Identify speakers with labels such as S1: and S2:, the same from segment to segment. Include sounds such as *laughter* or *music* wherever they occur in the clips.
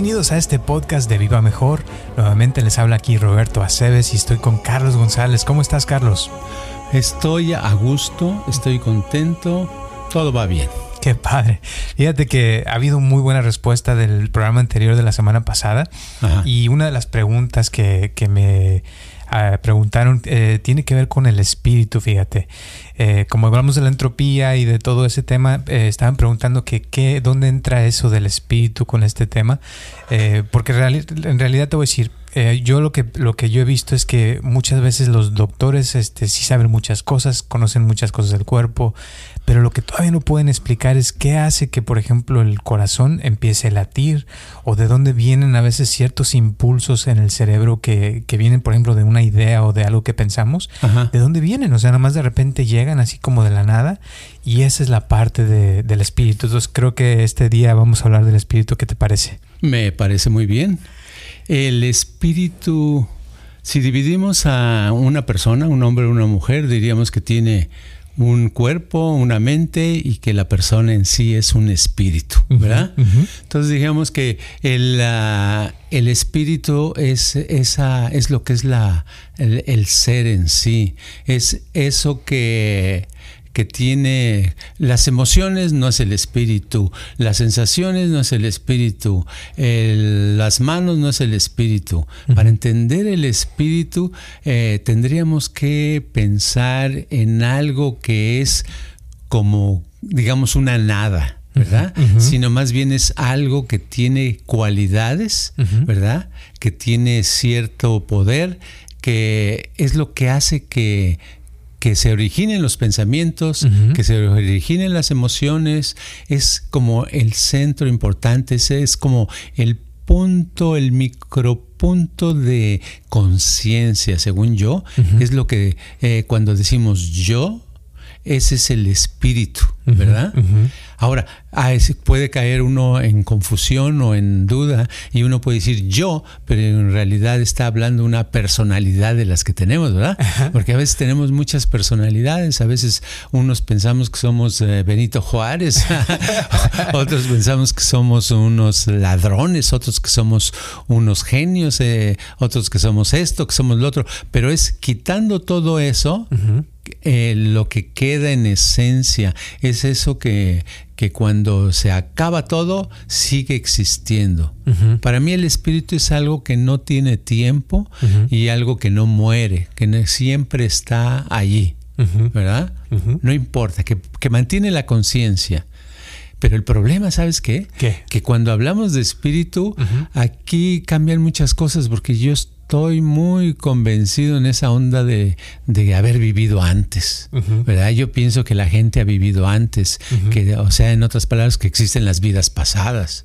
S1: Bienvenidos a este podcast de Viva Mejor. Nuevamente les habla aquí Roberto Aceves y estoy con Carlos González. ¿Cómo estás, Carlos?
S2: Estoy a gusto, estoy contento, todo va bien.
S1: Qué padre. Fíjate que ha habido muy buena respuesta del programa anterior de la semana pasada y una de las preguntas que, que me preguntaron, eh, tiene que ver con el espíritu, fíjate. Eh, como hablamos de la entropía y de todo ese tema, eh, estaban preguntando que, qué, dónde entra eso del espíritu con este tema. porque en realidad te voy a decir, yo lo que, lo que yo he visto es que muchas veces los doctores este, sí saben muchas cosas, conocen muchas cosas del cuerpo, pero lo que todavía no pueden explicar es qué hace que, por ejemplo, el corazón empiece a latir o de dónde vienen a veces ciertos impulsos en el cerebro que, que vienen, por ejemplo, de una idea o de algo que pensamos. ¿De dónde vienen? O sea, nada más de repente llegan así como de la nada y esa es la parte de, del espíritu. Entonces creo que este día vamos a hablar del espíritu. ¿Qué te parece?
S2: Me parece muy bien. El espíritu, si dividimos a una persona, un hombre o una mujer, diríamos que tiene un cuerpo, una mente y que la persona en sí es un espíritu, ¿verdad? Entonces digamos que el, el espíritu es, esa, es lo que es la, el ser en sí, es eso que que tiene las emociones no es el espíritu, las sensaciones no es el espíritu, las manos no es el espíritu. Para entender el espíritu eh, tendríamos que pensar en algo que es como, digamos, una nada. ¿verdad? Sino más bien es algo que tiene cualidades, ¿verdad? Que tiene cierto poder, que es lo que hace que que se originen los pensamientos, que se originen las emociones, es como el centro importante, ese es como el punto, el micropunto de conciencia, según yo, es lo que eh, cuando decimos yo, ese es el espíritu, ¿verdad? Ahora, puede caer uno en confusión o en duda y uno puede decir yo, pero en realidad está hablando una personalidad de las que tenemos, ¿verdad? Porque a veces tenemos muchas personalidades, a veces unos pensamos que somos eh, Benito Juárez, *laughs* otros pensamos que somos unos ladrones, otros que somos unos genios, eh, otros que somos esto, que somos lo otro, pero es quitando todo eso. Eh, lo que queda en esencia es eso que, que cuando se acaba todo sigue existiendo. Para mí el espíritu es algo que no tiene tiempo y algo que no muere, que siempre está allí, ¿verdad? No importa, que, que mantiene la conciencia. Pero el problema, ¿sabes qué?
S1: ¿Qué?
S2: Que cuando hablamos de espíritu, aquí cambian muchas cosas porque yo estoy muy convencido en esa onda de, haber vivido antes, ¿verdad? Yo pienso que la gente ha vivido antes, que, o sea, en otras palabras, que existen las vidas pasadas.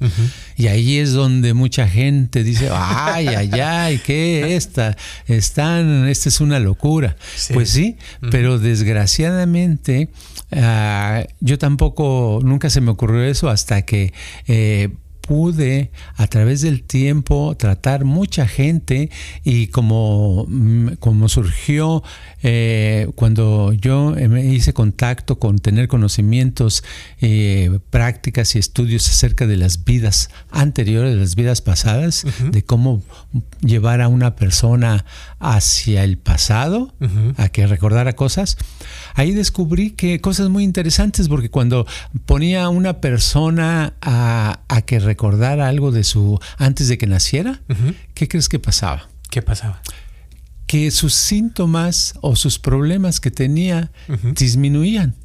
S2: Y ahí es donde mucha gente dice, ay, ay, ay, ¿qué esta? Están, esta es una locura. Pues sí, pero desgraciadamente... Ah, yo tampoco, nunca se me ocurrió eso hasta que eh, pude a través del tiempo tratar mucha gente y como, mm, como surgió eh, cuando yo me hice contacto con tener conocimientos, eh, prácticas y estudios acerca de las vidas anteriores, de las vidas pasadas, de cómo llevar a una persona hacia el pasado, a que recordara cosas, ahí descubrí que cosas muy interesantes, porque cuando ponía a una persona a, a que recordara algo de su antes de que naciera, ¿qué crees que pasaba?
S1: ¿Qué pasaba?
S2: que sus síntomas o sus problemas que tenía disminuían.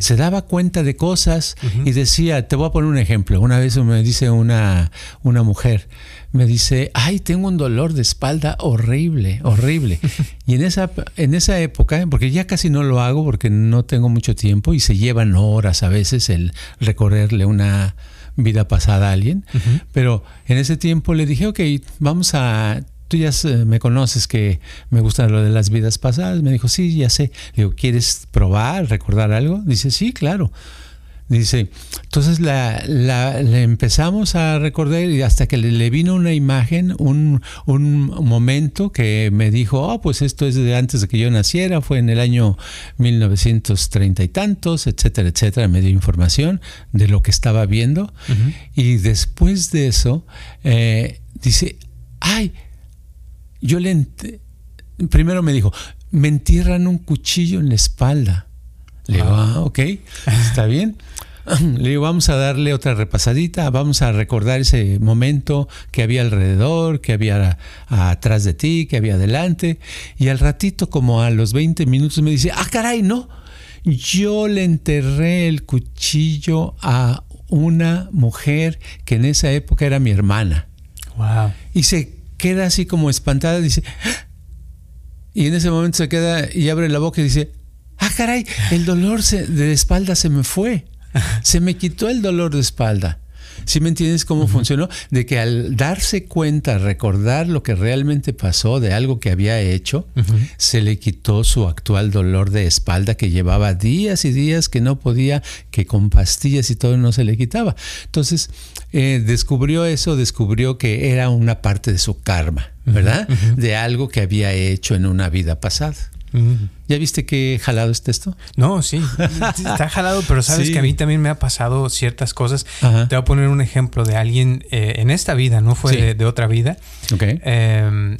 S2: Se daba cuenta de cosas y decía, te voy a poner un ejemplo. Una vez me dice una, una mujer, me dice, ay, tengo un dolor de espalda horrible, horrible. *laughs* y en esa, en esa época, porque ya casi no lo hago porque no tengo mucho tiempo y se llevan horas a veces el recorrerle una vida pasada a alguien, pero en ese tiempo le dije, ok, vamos a tú ya me conoces que me gusta lo de las vidas pasadas. Me dijo, sí, ya sé. Le digo, ¿quieres probar, recordar algo? Dice, sí, claro. Dice, entonces la, la, empezamos a recordar y hasta que le, vino una imagen, un, un, momento que me dijo, oh, pues esto es de antes de que yo naciera, fue en el año 1930 y tantos, etcétera, etcétera. Me dio información de lo que estaba viendo. Y después de eso, eh, dice, ay, yo le... Primero me dijo, me entierran un cuchillo en la espalda. Le digo, ah, ok, está bien. *clears throat* Le digo, vamos a darle otra repasadita, vamos a recordar ese momento que había alrededor, que había atrás de ti, que había adelante. Y al ratito, como a los 20 minutos, me dice, ah, caray, no, yo le enterré el cuchillo a una mujer que en esa época era mi hermana.
S1: Wow.
S2: Y se queda así como espantada, dice, y en ese momento se queda y abre la boca y dice, ah, caray, el dolor de espalda se me fue. Se me quitó el dolor de espalda. ¿Sí me entiendes cómo funcionó? De que al darse cuenta, recordar lo que realmente pasó de algo que había hecho, se le quitó su actual dolor de espalda que llevaba días y días que no podía, que con pastillas y todo no se le quitaba. Entonces, eh, descubrió eso, descubrió que era una parte de su karma, ¿verdad? De algo que había hecho en una vida pasada. ¿Ya viste qué jalado está esto?
S1: No, sí, está jalado, pero sabes que a mí también me ha pasado ciertas cosas. Te voy a poner un ejemplo de alguien eh, en esta vida, no fue de, otra vida.
S2: Ok.
S1: Em,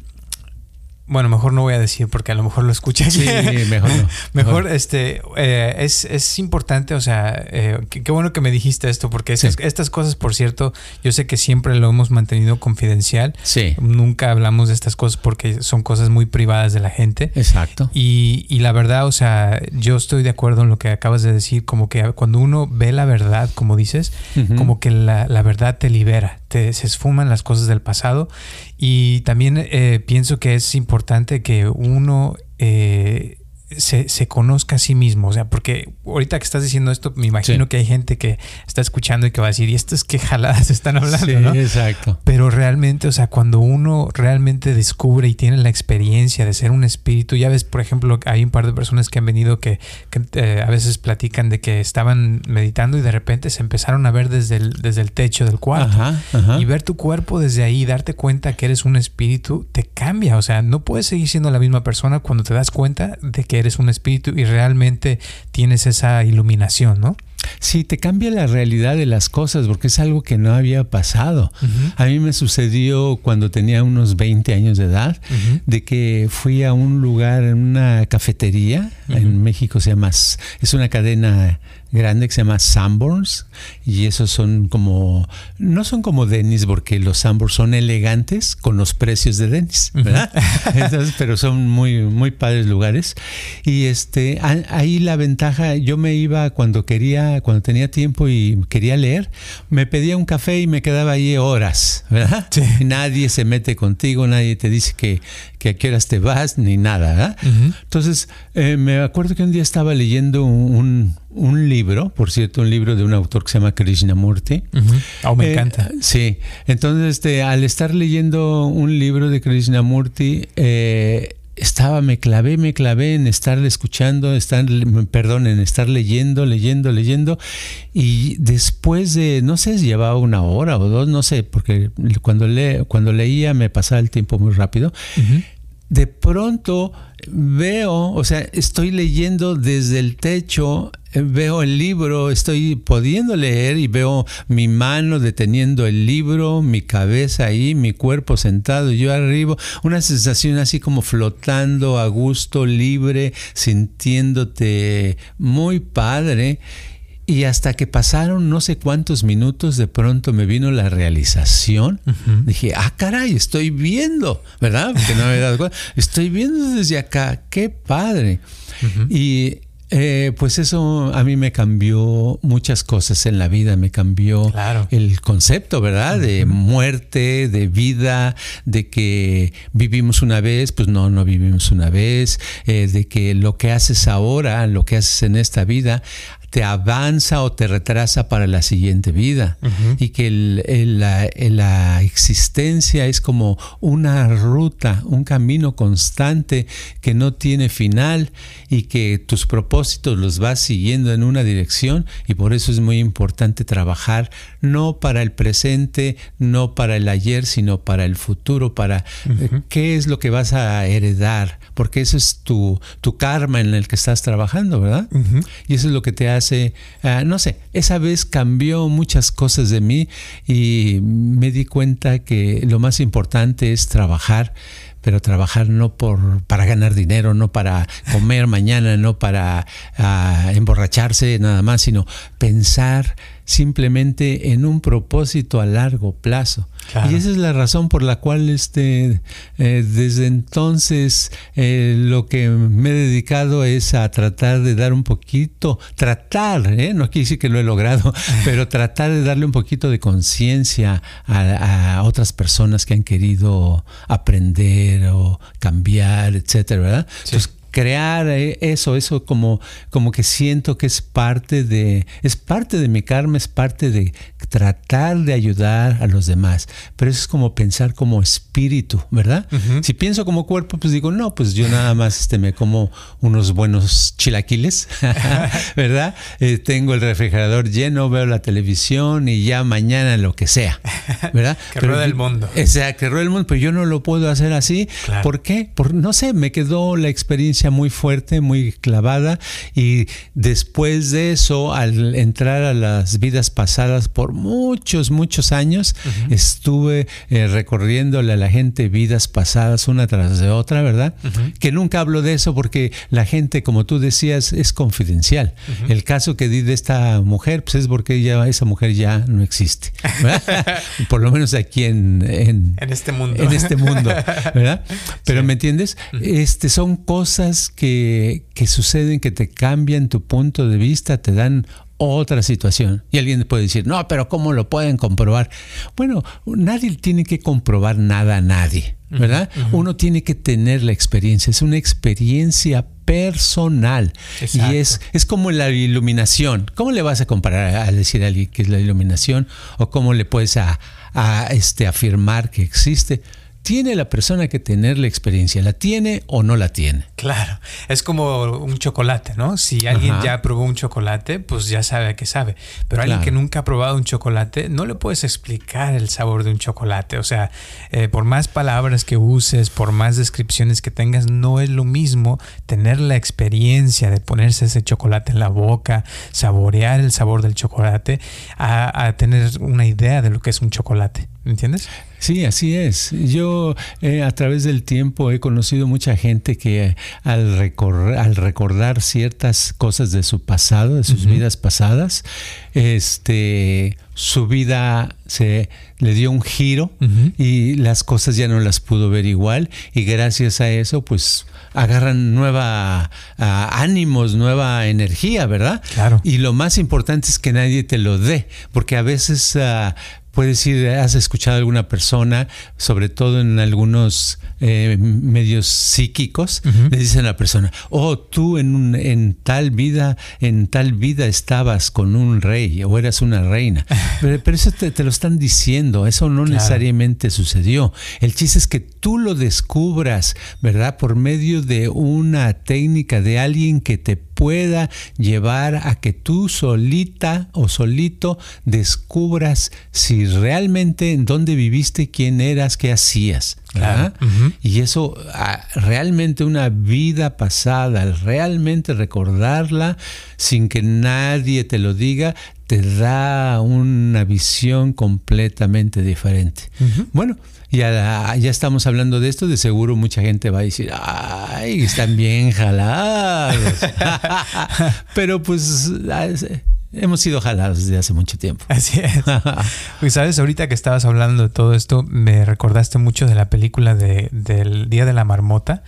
S1: bueno, mejor no voy a decir porque a lo mejor lo escuchas.
S2: Sí, mejor no. *laughs*
S1: mejor, este, eh, es, es, importante, o sea, eh, qué, bueno que me dijiste esto porque estas cosas, por cierto, yo sé que siempre lo hemos mantenido confidencial.
S2: Sí.
S1: Nunca hablamos de estas cosas porque son cosas muy privadas de la gente.
S2: Exacto.
S1: Y, y la verdad, o sea, yo estoy de acuerdo en lo que acabas de decir, como que cuando uno ve la verdad, como dices, como que la, la verdad te libera, te, se esfuman las cosas del pasado. Y también eh, pienso que es importante que uno eh, se, se, conozca a sí mismo. O sea, porque ahorita que estás diciendo esto, me imagino que hay gente que está escuchando y que va a decir, ¿y esto es qué jaladas están hablando?
S2: Sí, exacto.
S1: Pero realmente, o sea, cuando uno realmente descubre y tiene la experiencia de ser un espíritu, ya ves, por ejemplo, hay un par de personas que han venido que, eh, a veces platican de que estaban meditando y de repente se empezaron a ver desde el, desde el techo del cuarto. Y ver tu cuerpo desde ahí, darte cuenta que eres un espíritu, te cambia. O sea, no puedes seguir siendo la misma persona cuando te das cuenta de que eres un espíritu y realmente tienes esa iluminación, ¿no?
S2: Sí, te cambia la realidad de las cosas porque es algo que no había pasado. A mí me sucedió cuando tenía unos 20 años de edad, de que fui a un lugar, en una cafetería, en México se llama, es una cadena grande que se llama Sanborns y esos son como no son como Denis porque los Sanborns son elegantes con los precios de Denis, ¿verdad? *laughs* pero son muy muy padres lugares. Y este ahí la ventaja yo me iba cuando quería cuando tenía tiempo y quería leer me pedía un café y me quedaba ahí horas, ¿verdad? Nadie se mete contigo, nadie te dice que que a qué horas te vas ni nada, ¿verdad? Entonces eh, me acuerdo que un día estaba leyendo un un libro, por cierto, un libro de un autor que se llama Krishnamurti.
S1: Oh, me eh, encanta.
S2: Sí, entonces este, al estar leyendo un libro de Krishnamurti, eh, estaba, me clavé, me clavé en estar escuchando, estar, perdón, en estar leyendo, leyendo, leyendo. Y después de, no sé, llevaba una hora o dos, no sé, porque cuando, le, cuando leía me pasaba el tiempo muy rápido. De pronto veo, o sea, estoy leyendo desde el techo, veo el libro, estoy pudiendo leer y veo mi mano deteniendo el libro, mi cabeza ahí, mi cuerpo sentado, yo arriba, una sensación así como flotando a gusto, libre, sintiéndote muy padre. Y hasta que pasaron no sé cuántos minutos, de pronto me vino la realización. Dije, ah, caray, estoy viendo, ¿verdad? Porque no me había dado cuenta. *laughs* Estoy viendo desde acá, qué padre. Y eh, pues eso a mí me cambió muchas cosas en la vida, me cambió el concepto, ¿verdad? De muerte, de vida, de que vivimos una vez, pues no, no vivimos una vez, eh, de que lo que haces ahora, lo que haces en esta vida, te avanza o te retrasa para la siguiente vida. Y que la, la, existencia es como una ruta, un camino constante que no tiene final y que tus propósitos los vas siguiendo en una dirección. Y por eso es muy importante trabajar no para el presente, no para el ayer, sino para el futuro, para eh, qué es lo que vas a heredar, porque eso es tu, tu karma en el que estás trabajando, ¿verdad? Y eso es lo que te hace, ah, no sé, esa vez cambió muchas cosas de mí y me di cuenta que lo más importante es trabajar pero trabajar no por para ganar dinero, no para comer mañana, no para ah, emborracharse nada más, sino pensar simplemente en un propósito a largo plazo. Y esa es la razón por la cual este, eh, desde entonces eh, lo que me he dedicado es a tratar de dar un poquito, tratar, ¿eh? no quiere decir que lo he logrado, *laughs* pero tratar de darle un poquito de conciencia a, otras personas que han querido aprender o cambiar, etcétera, ¿verdad? Crear eh, eso, eso como, como que siento que es parte de, es parte de mi karma, es parte de tratar de ayudar a los demás. Pero eso es como pensar como espíritu, ¿verdad? Si pienso como cuerpo, pues digo, no, pues yo nada más este, me como unos buenos chilaquiles, *laughs* ¿verdad? Eh, tengo el refrigerador lleno, veo la televisión y ya mañana lo que sea, *laughs* ¿verdad?
S1: que rueda el mundo.
S2: O sea, que rueda el mundo, pero yo no lo puedo hacer así. ¿Por qué? Por, no sé, me quedó la experiencia muy fuerte, muy clavada y después de eso, al entrar a las vidas pasadas por muchos, muchos años, estuve eh, recorriéndole a la gente vidas pasadas una tras de otra, ¿verdad? Que nunca hablo de eso porque la gente, como tú decías, es confidencial. El caso que di de esta mujer, pues es porque ella, esa mujer ya no existe. *laughs* por lo menos aquí en,
S1: en, este mundo.
S2: En este mundo, ¿verdad? *laughs* Pero ¿me entiendes? Este, son cosas que, suceden, que te cambian tu punto de vista, te dan otra situación. Y alguien puede decir, no, pero ¿cómo lo pueden comprobar? Bueno, nadie tiene que comprobar nada a nadie, ¿verdad? Uno tiene que tener la experiencia, es una experiencia personal. Y es, es como la iluminación. ¿Cómo le vas a comparar a decir a alguien que es la iluminación? ¿O cómo le puedes a, este, afirmar que existe? Tiene la persona que tener la experiencia, ¿la tiene o no la tiene?
S1: Claro, es como un chocolate, ¿no? Si alguien ya probó un chocolate, pues ya sabe a qué sabe. Pero alguien que nunca ha probado un chocolate, no le puedes explicar el sabor de un chocolate. O sea, eh, por más palabras que uses, por más descripciones que tengas, no es lo mismo tener la experiencia de ponerse ese chocolate en la boca, saborear el sabor del chocolate, a, a tener una idea de lo que es un chocolate. ¿Entiendes?
S2: Sí, así es. Yo eh, a través del tiempo he conocido mucha gente que eh, al, al recordar ciertas cosas de su pasado, de sus vidas pasadas, este, su vida se le dio un giro y las cosas ya no las pudo ver igual y gracias a eso pues agarran nueva ánimos, nueva energía, ¿verdad?
S1: Claro.
S2: Y lo más importante es que nadie te lo dé, porque a veces uh, puedes ir, has escuchado a alguna persona, sobre todo en algunos eh, medios psíquicos, le dicen a la persona, oh, tú en, en tal vida, en tal vida estabas con un rey o eras una reina. *laughs* Pero, eso te, lo están diciendo, eso no necesariamente sucedió. El chiste es que tú lo descubras, ¿verdad? Por medio de una técnica de alguien que te pueda llevar a que tú solita o solito descubras si realmente en dónde viviste, quién eras, qué hacías. Y eso, ah, realmente una vida pasada, realmente recordarla sin que nadie te lo diga, te da una visión completamente diferente. Bueno, ya, ya estamos hablando de esto, de seguro mucha gente va a decir, ay, están bien jalados. *laughs* *laughs* Pero pues hemos sido jalados desde hace mucho tiempo.
S1: Así es. *laughs* pues sabes, ahorita que estabas hablando de todo esto, me recordaste mucho de la película de, del Día de la Marmota,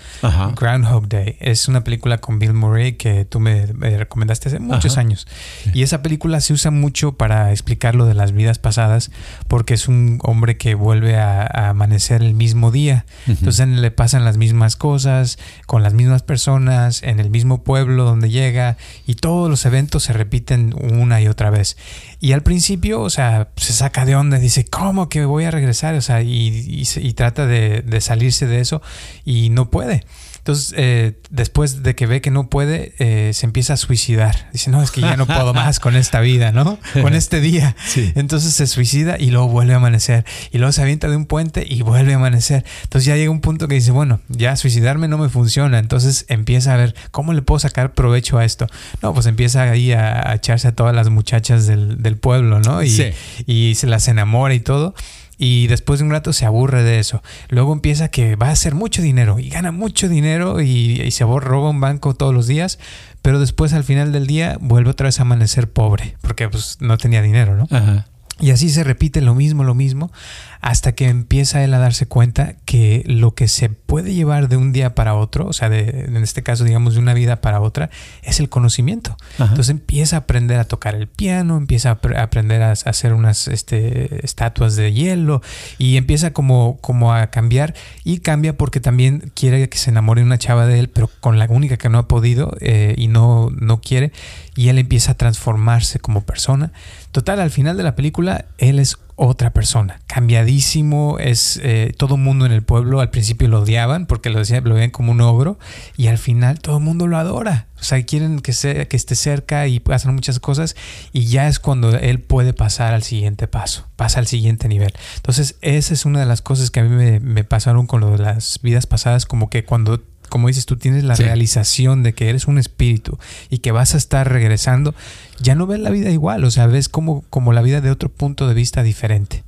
S1: Groundhog Day. Es una película con Bill Murray que tú me, recomendaste hace muchos años. Y esa película se usa mucho para explicar lo de las vidas pasadas, porque es un hombre que vuelve a, amanecer el mismo día. Entonces le pasan las mismas cosas, con las mismas personas, en el mismo pueblo donde llega, y todos los eventos se repiten una y otra vez. Y al principio, o sea, se saca de onda, dice, ¿cómo que voy a regresar? O sea, y, trata de, de salirse de eso y no puede. Entonces, eh, después de que ve que no puede, eh, se empieza a suicidar. Dice, no, es que ya no puedo *laughs* más con esta vida, ¿no? Con este día. Entonces se suicida y luego vuelve a amanecer. Y luego se avienta de un puente y vuelve a amanecer. Entonces ya llega un punto que dice, bueno, ya suicidarme no me funciona. Entonces empieza a ver, ¿cómo le puedo sacar provecho a esto? No, pues empieza ahí a, echarse a todas las muchachas del, del pueblo, ¿no? Y, y se las enamora y todo y después de un rato se aburre de eso. Luego empieza que va a hacer mucho dinero y gana mucho dinero y, se roba un banco todos los días, pero después al final del día vuelve otra vez a amanecer pobre porque pues no tenía dinero, ¿no? Ajá. Y así se repite lo mismo, lo mismo, hasta que empieza él a darse cuenta que lo que se puede llevar de un día para otro, o sea, de, en este caso, digamos, de una vida para otra, es el conocimiento. Entonces empieza a aprender a tocar el piano, empieza a aprender a hacer unas este, estatuas de hielo y empieza como, como a cambiar y cambia porque también quiere que se enamore una chava de él, pero con la única que no ha podido eh, y no, no quiere, y él empieza a transformarse como persona Total, al final de la película, él es otra persona, cambiadísimo, es eh, todo el mundo en el pueblo al principio lo odiaban porque lo, decían, lo ven como un ogro y al final todo el mundo lo adora, o sea, quieren que, sea, que esté cerca y hacer muchas cosas y ya es cuando él puede pasar al siguiente paso, pasa al siguiente nivel. Entonces, esa es una de las cosas que a mí me, me pasaron con lo de las vidas pasadas, como que cuando como dices, tú tienes la realización de que eres un espíritu y que vas a estar regresando, ya no ves la vida igual, o sea, ves como, como la vida de otro punto de vista diferente.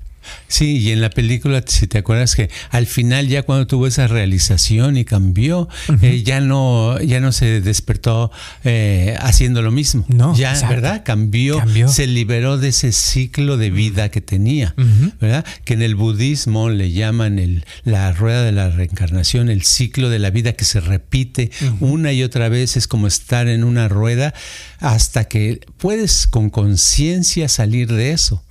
S2: Sí, y en la película, si te acuerdas que al final ya cuando tuvo esa realización y cambió, eh, ya no ya no se despertó eh, haciendo lo mismo. No, ya, ¿verdad? Cambió, se liberó de ese ciclo de vida que tenía, ¿verdad? Que en el budismo le llaman el, la rueda de la reencarnación, el ciclo de la vida que se repite una y otra vez, es como estar en una rueda hasta que puedes con conciencia salir de eso.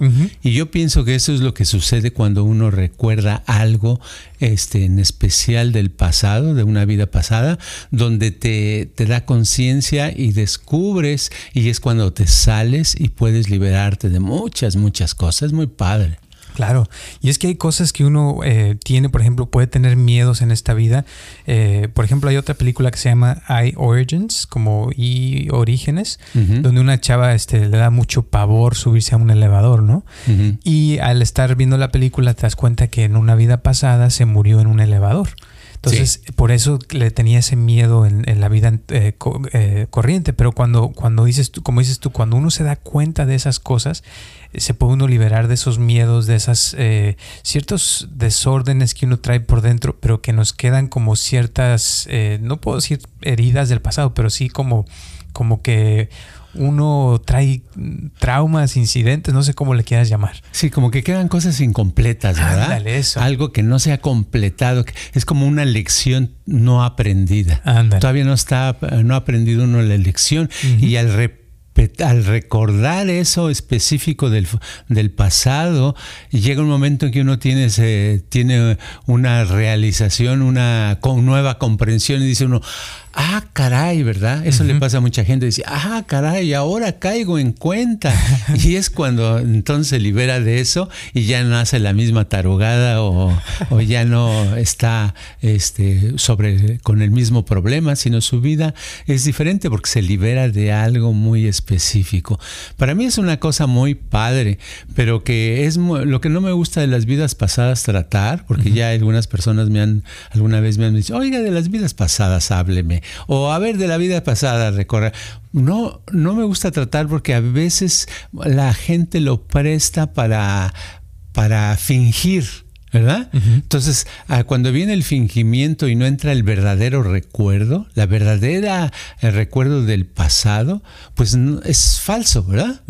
S2: Y yo pienso que eso es lo que sucede cuando uno recuerda algo este, en especial del pasado, de una vida pasada, donde te, te da conciencia y descubres y es cuando te sales y puedes liberarte de muchas, muchas cosas. Muy padre.
S1: Claro, y es que hay cosas que uno eh, tiene, por ejemplo, puede tener miedos en esta vida. Eh, por ejemplo, hay otra película que se llama I Origins, como I Orígenes, donde una chava este, le da mucho pavor subirse a un elevador, ¿no? Y al estar viendo la película te das cuenta que en una vida pasada se murió en un elevador. Entonces, por eso le tenía ese miedo en, la vida eh, corriente. Pero cuando, cuando dices tú, como dices tú, cuando uno se da cuenta de esas cosas, se puede uno liberar de esos miedos, de esas eh, ciertos desórdenes que uno trae por dentro, pero que nos quedan como ciertas, eh, no puedo decir heridas del pasado, pero sí como, como que uno trae traumas, incidentes, no sé cómo le quieras llamar.
S2: Sí, como que quedan cosas incompletas, ¿verdad? Algo que no se ha completado, es como una lección no aprendida. Todavía no está, no ha aprendido uno la lección y al al recordar eso específico del, del, pasado, llega un momento en que uno tiene, tiene una realización, una nueva comprensión y dice uno, ah, caray, ¿verdad? Eso le pasa a mucha gente, dice, ah, caray, ahora caigo en cuenta. *laughs* y es cuando entonces se libera de eso y ya no hace la misma tarugada o, ya no está este, sobre, con el mismo problema, sino su vida es diferente porque se libera de algo muy específico. Para mí es una cosa muy padre, pero que es lo que no me gusta de las vidas pasadas tratar, porque ya algunas personas me han, alguna vez me han dicho, oiga, de las vidas pasadas hábleme o a ver de la vida pasada recorrer. No, no me gusta tratar porque a veces la gente lo presta para, para fingir. ¿Verdad? Entonces, ah, cuando viene el fingimiento y no entra el verdadero recuerdo, la verdadera el recuerdo del pasado, pues es falso, ¿verdad?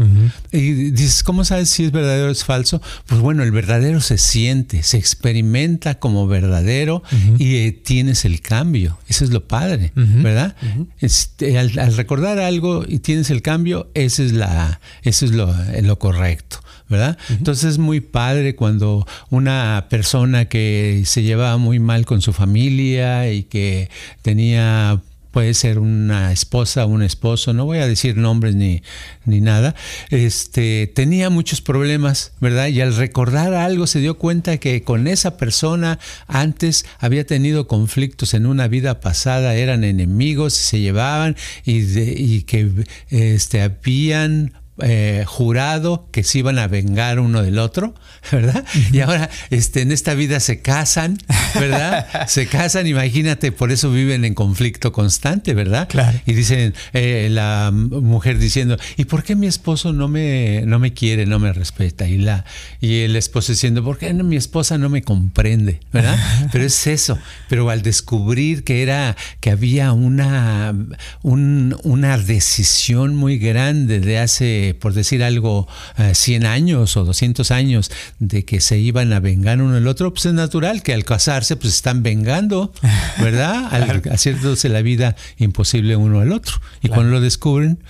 S2: Y dices, ¿cómo sabes si es verdadero o es falso? Pues bueno, el verdadero se siente, se experimenta como verdadero y eh, tienes el cambio. Eso es lo padre, ¿verdad? Este, al, recordar algo y tienes el cambio, ese es, la, eso es lo correcto. ¿Verdad? Entonces es muy padre cuando una persona que se llevaba muy mal con su familia y que tenía puede ser una esposa, un esposo, no voy a decir nombres ni, ni nada, este, tenía muchos problemas, ¿verdad? Y al recordar algo se dio cuenta que con esa persona antes había tenido conflictos en una vida pasada, eran enemigos, se llevaban y, y que este, habían eh, jurado que se iban a vengar uno del otro, *laughs* ¿verdad? Y ahora este, en esta vida se casan, ¿verdad? *laughs* se casan, imagínate, por eso viven en conflicto constante, ¿verdad?
S1: Claro.
S2: Y dicen, eh, la mujer diciendo, ¿y por qué mi esposo no me, no me quiere, no me respeta? Y, la, y el esposo diciendo, ¿por qué mi esposa no me comprende? ¿Verdad? Pero es eso. Pero al descubrir que era, que había una, una decisión muy grande de hace por decir algo, 100 eh, años o 200 años de que se iban a vengar uno el otro, pues es natural que al casarse pues están vengando, *laughs* ¿verdad? Al haciéndose la vida imposible uno al otro. Y cuando lo descubren,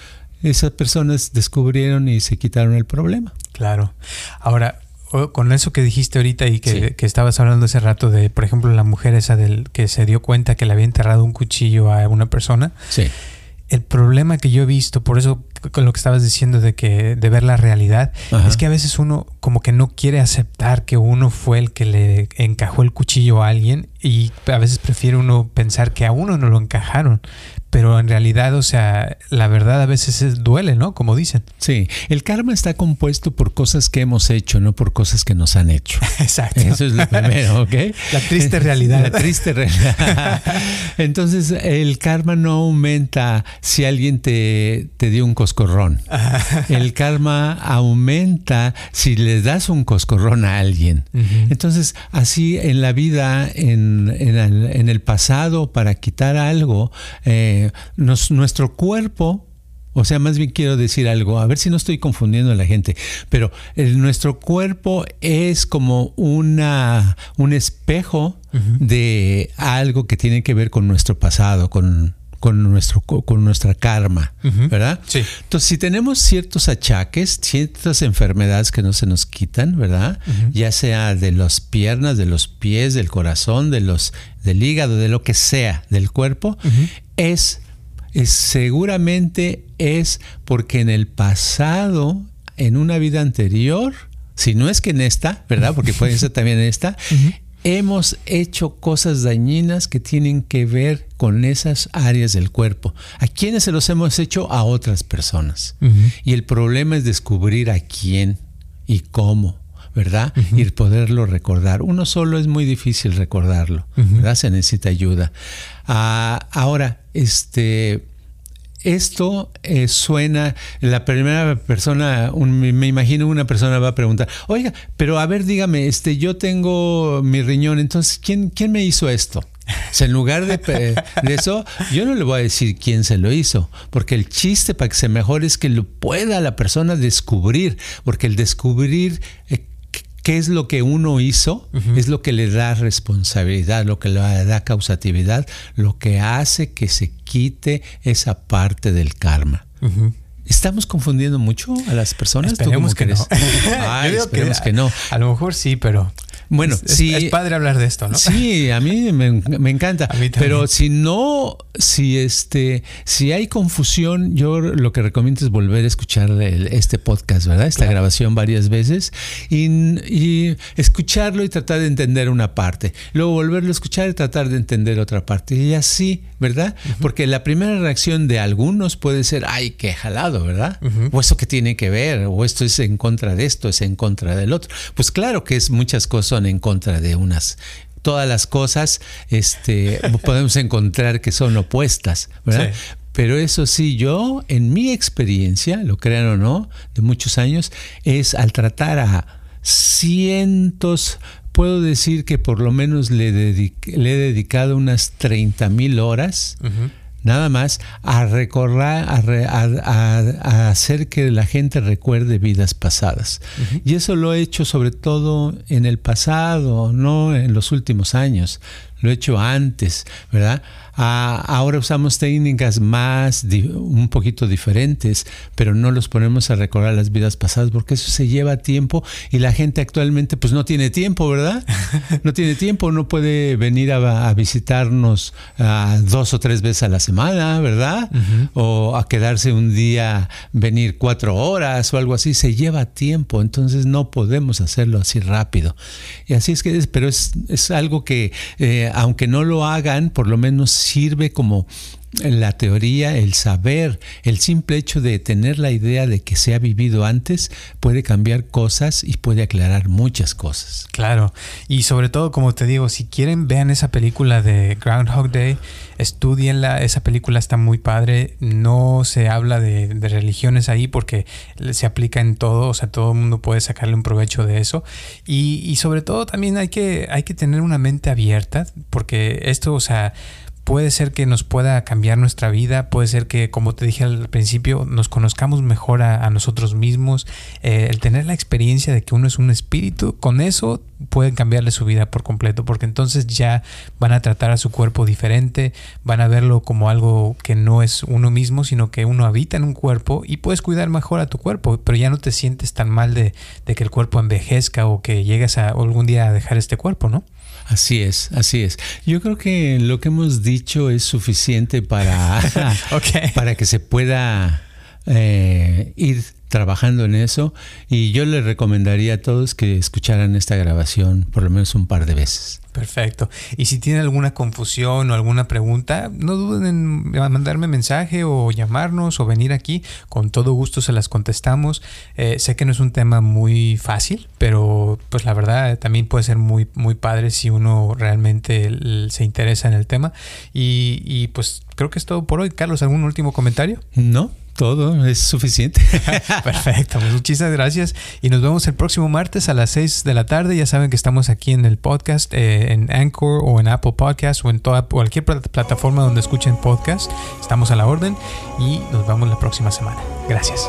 S2: esas personas descubrieron y se quitaron el problema.
S1: Claro. Ahora, con eso que dijiste ahorita y que, que, estabas hablando hace rato de, por ejemplo, la mujer esa del que se dio cuenta que le había enterrado un cuchillo a una persona.
S2: Sí
S1: el problema que yo he visto, por eso con lo que estabas diciendo de que de ver la realidad, es que a veces uno como que no quiere aceptar que uno fue el que le encajó el cuchillo a alguien y a veces prefiere uno pensar que a uno no lo encajaron pero en realidad, o sea, la verdad a veces duele, ¿no? Como dicen.
S2: Sí, el karma está compuesto por cosas que hemos hecho, no por cosas que nos han hecho. *laughs*
S1: Exacto.
S2: Eso es lo primero, ¿ok? *laughs*
S1: La triste realidad.
S2: La triste realidad. *laughs* Entonces, el karma no aumenta si alguien te, te dio un coscorrón. El karma aumenta si le das un coscorrón a alguien. Entonces, así en la vida, en, en, el, pasado, para quitar algo, eh, nuestro cuerpo, o sea, más bien quiero decir algo, a ver si no estoy confundiendo a la gente, pero nuestro cuerpo es como una, un espejo de algo que tiene que ver con nuestro pasado, con, con, nuestro, con nuestra karma, ¿verdad?
S1: Sí.
S2: Entonces, si tenemos ciertos achaques, ciertas enfermedades que no se nos quitan, ¿verdad? Ya sea de las piernas, de los pies, del corazón, de los, del hígado, de lo que sea del cuerpo, es, seguramente es porque en el pasado, en una vida anterior, si no es que en esta, ¿verdad? Porque puede ser *laughs* también en esta, hemos hecho cosas dañinas que tienen que ver con esas áreas del cuerpo. ¿A quiénes se los hemos hecho? A otras personas. Y el problema es descubrir a quién y cómo. ¿Verdad? Y poderlo recordar. Uno solo es muy difícil recordarlo, ¿verdad? Se necesita ayuda. Ah, ahora, este, esto eh, suena, la primera persona, me imagino una persona va a preguntar, oiga, pero a ver, dígame, este, yo tengo mi riñón, entonces, ¿quién, quién me hizo esto? en lugar de, de, eso, yo no le voy a decir quién se lo hizo, porque el chiste para que se mejore es que lo pueda la persona descubrir, porque el descubrir eh, qué es lo que uno hizo, es lo que le da responsabilidad, lo que le da causatividad, lo que hace que se quite esa parte del karma. ¿Estamos confundiendo mucho a las personas?
S1: Esperemos que no. *laughs*
S2: esperemos que no.
S1: A lo mejor sí, pero
S2: bueno,
S1: es,
S2: sí.
S1: Es padre hablar de esto, ¿no?
S2: Sí, a mí me, encanta. *laughs* pero si no, si este, si hay confusión, yo lo que recomiendo es volver a escuchar este podcast, ¿verdad? Esta grabación varias veces y, escucharlo y tratar de entender una parte. Luego volverlo a escuchar y tratar de entender otra parte. Y así, ¿verdad? Porque la primera reacción de algunos puede ser, ay, qué jalado, ¿verdad? O eso que tiene que ver, o esto es en contra de esto, es en contra del otro. Pues claro que es muchas cosas en contra de unas todas las cosas este, *laughs* podemos encontrar que son opuestas, ¿verdad? Pero eso sí, yo, en mi experiencia, lo crean o no, de muchos años, es al tratar a cientos, puedo decir que por lo menos le, le he dedicado unas 30 mil horas nada más a recorrer, a, hacer que la gente recuerde vidas pasadas. Y eso lo he hecho sobre todo en el pasado, no en los últimos años, lo he hecho antes, ¿verdad? Ahora usamos técnicas más, un poquito diferentes, pero no los ponemos a recordar las vidas pasadas porque eso se lleva tiempo y la gente actualmente pues no tiene tiempo, ¿verdad? *laughs* No tiene tiempo, no puede venir a, visitarnos dos o tres veces a la semana, ¿verdad? O a quedarse un día, venir cuatro horas o algo así, se lleva tiempo, entonces no podemos hacerlo así rápido. Y así es que, pero es, algo que, eh, aunque no lo hagan, por lo menos sirve como la teoría, el saber, el simple hecho de tener la idea de que se ha vivido antes puede cambiar cosas y puede aclarar muchas cosas.
S1: Claro, y sobre todo, como te digo, si quieren, vean esa película de Groundhog Day, estudienla, esa película está muy padre, no se habla de, religiones ahí porque se aplica en todo, o sea, todo el mundo puede sacarle un provecho de eso, y, y sobre todo también hay que, hay que tener una mente abierta, porque esto, o sea, puede ser que nos pueda cambiar nuestra vida, puede ser que, como te dije al principio, nos conozcamos mejor a, nosotros mismos, eh, el tener la experiencia de que uno es un espíritu, con eso pueden cambiarle su vida por completo, porque entonces ya van a tratar a su cuerpo diferente, van a verlo como algo que no es uno mismo, sino que uno habita en un cuerpo y puedes cuidar mejor a tu cuerpo, pero ya no te sientes tan mal de, de que el cuerpo envejezca o que llegues a algún día a dejar este cuerpo, ¿no?
S2: Así es, así es. Yo creo que lo que hemos dicho es suficiente para, *laughs* para que se pueda eh, ir trabajando en eso y yo le recomendaría a todos que escucharan esta grabación por lo menos un par de veces.
S1: Perfecto. Y si tienen alguna confusión o alguna pregunta, no duden en mandarme mensaje o llamarnos o venir aquí. Con todo gusto se las contestamos. Eh, sé que no es un tema muy fácil, pero pues la verdad también puede ser muy, muy padre si uno realmente se interesa en el tema. Y, y pues creo que es todo por hoy. Carlos, ¿algún último comentario?
S2: No, todo es suficiente. *laughs*
S1: Perfecto, pues muchísimas gracias y nos vemos el próximo martes a las 6 de la tarde. Ya saben que estamos aquí en el podcast, eh, en Anchor o en Apple Podcast o en toda cualquier plataforma donde escuchen podcast. Estamos a la orden y nos vemos la próxima semana. Gracias.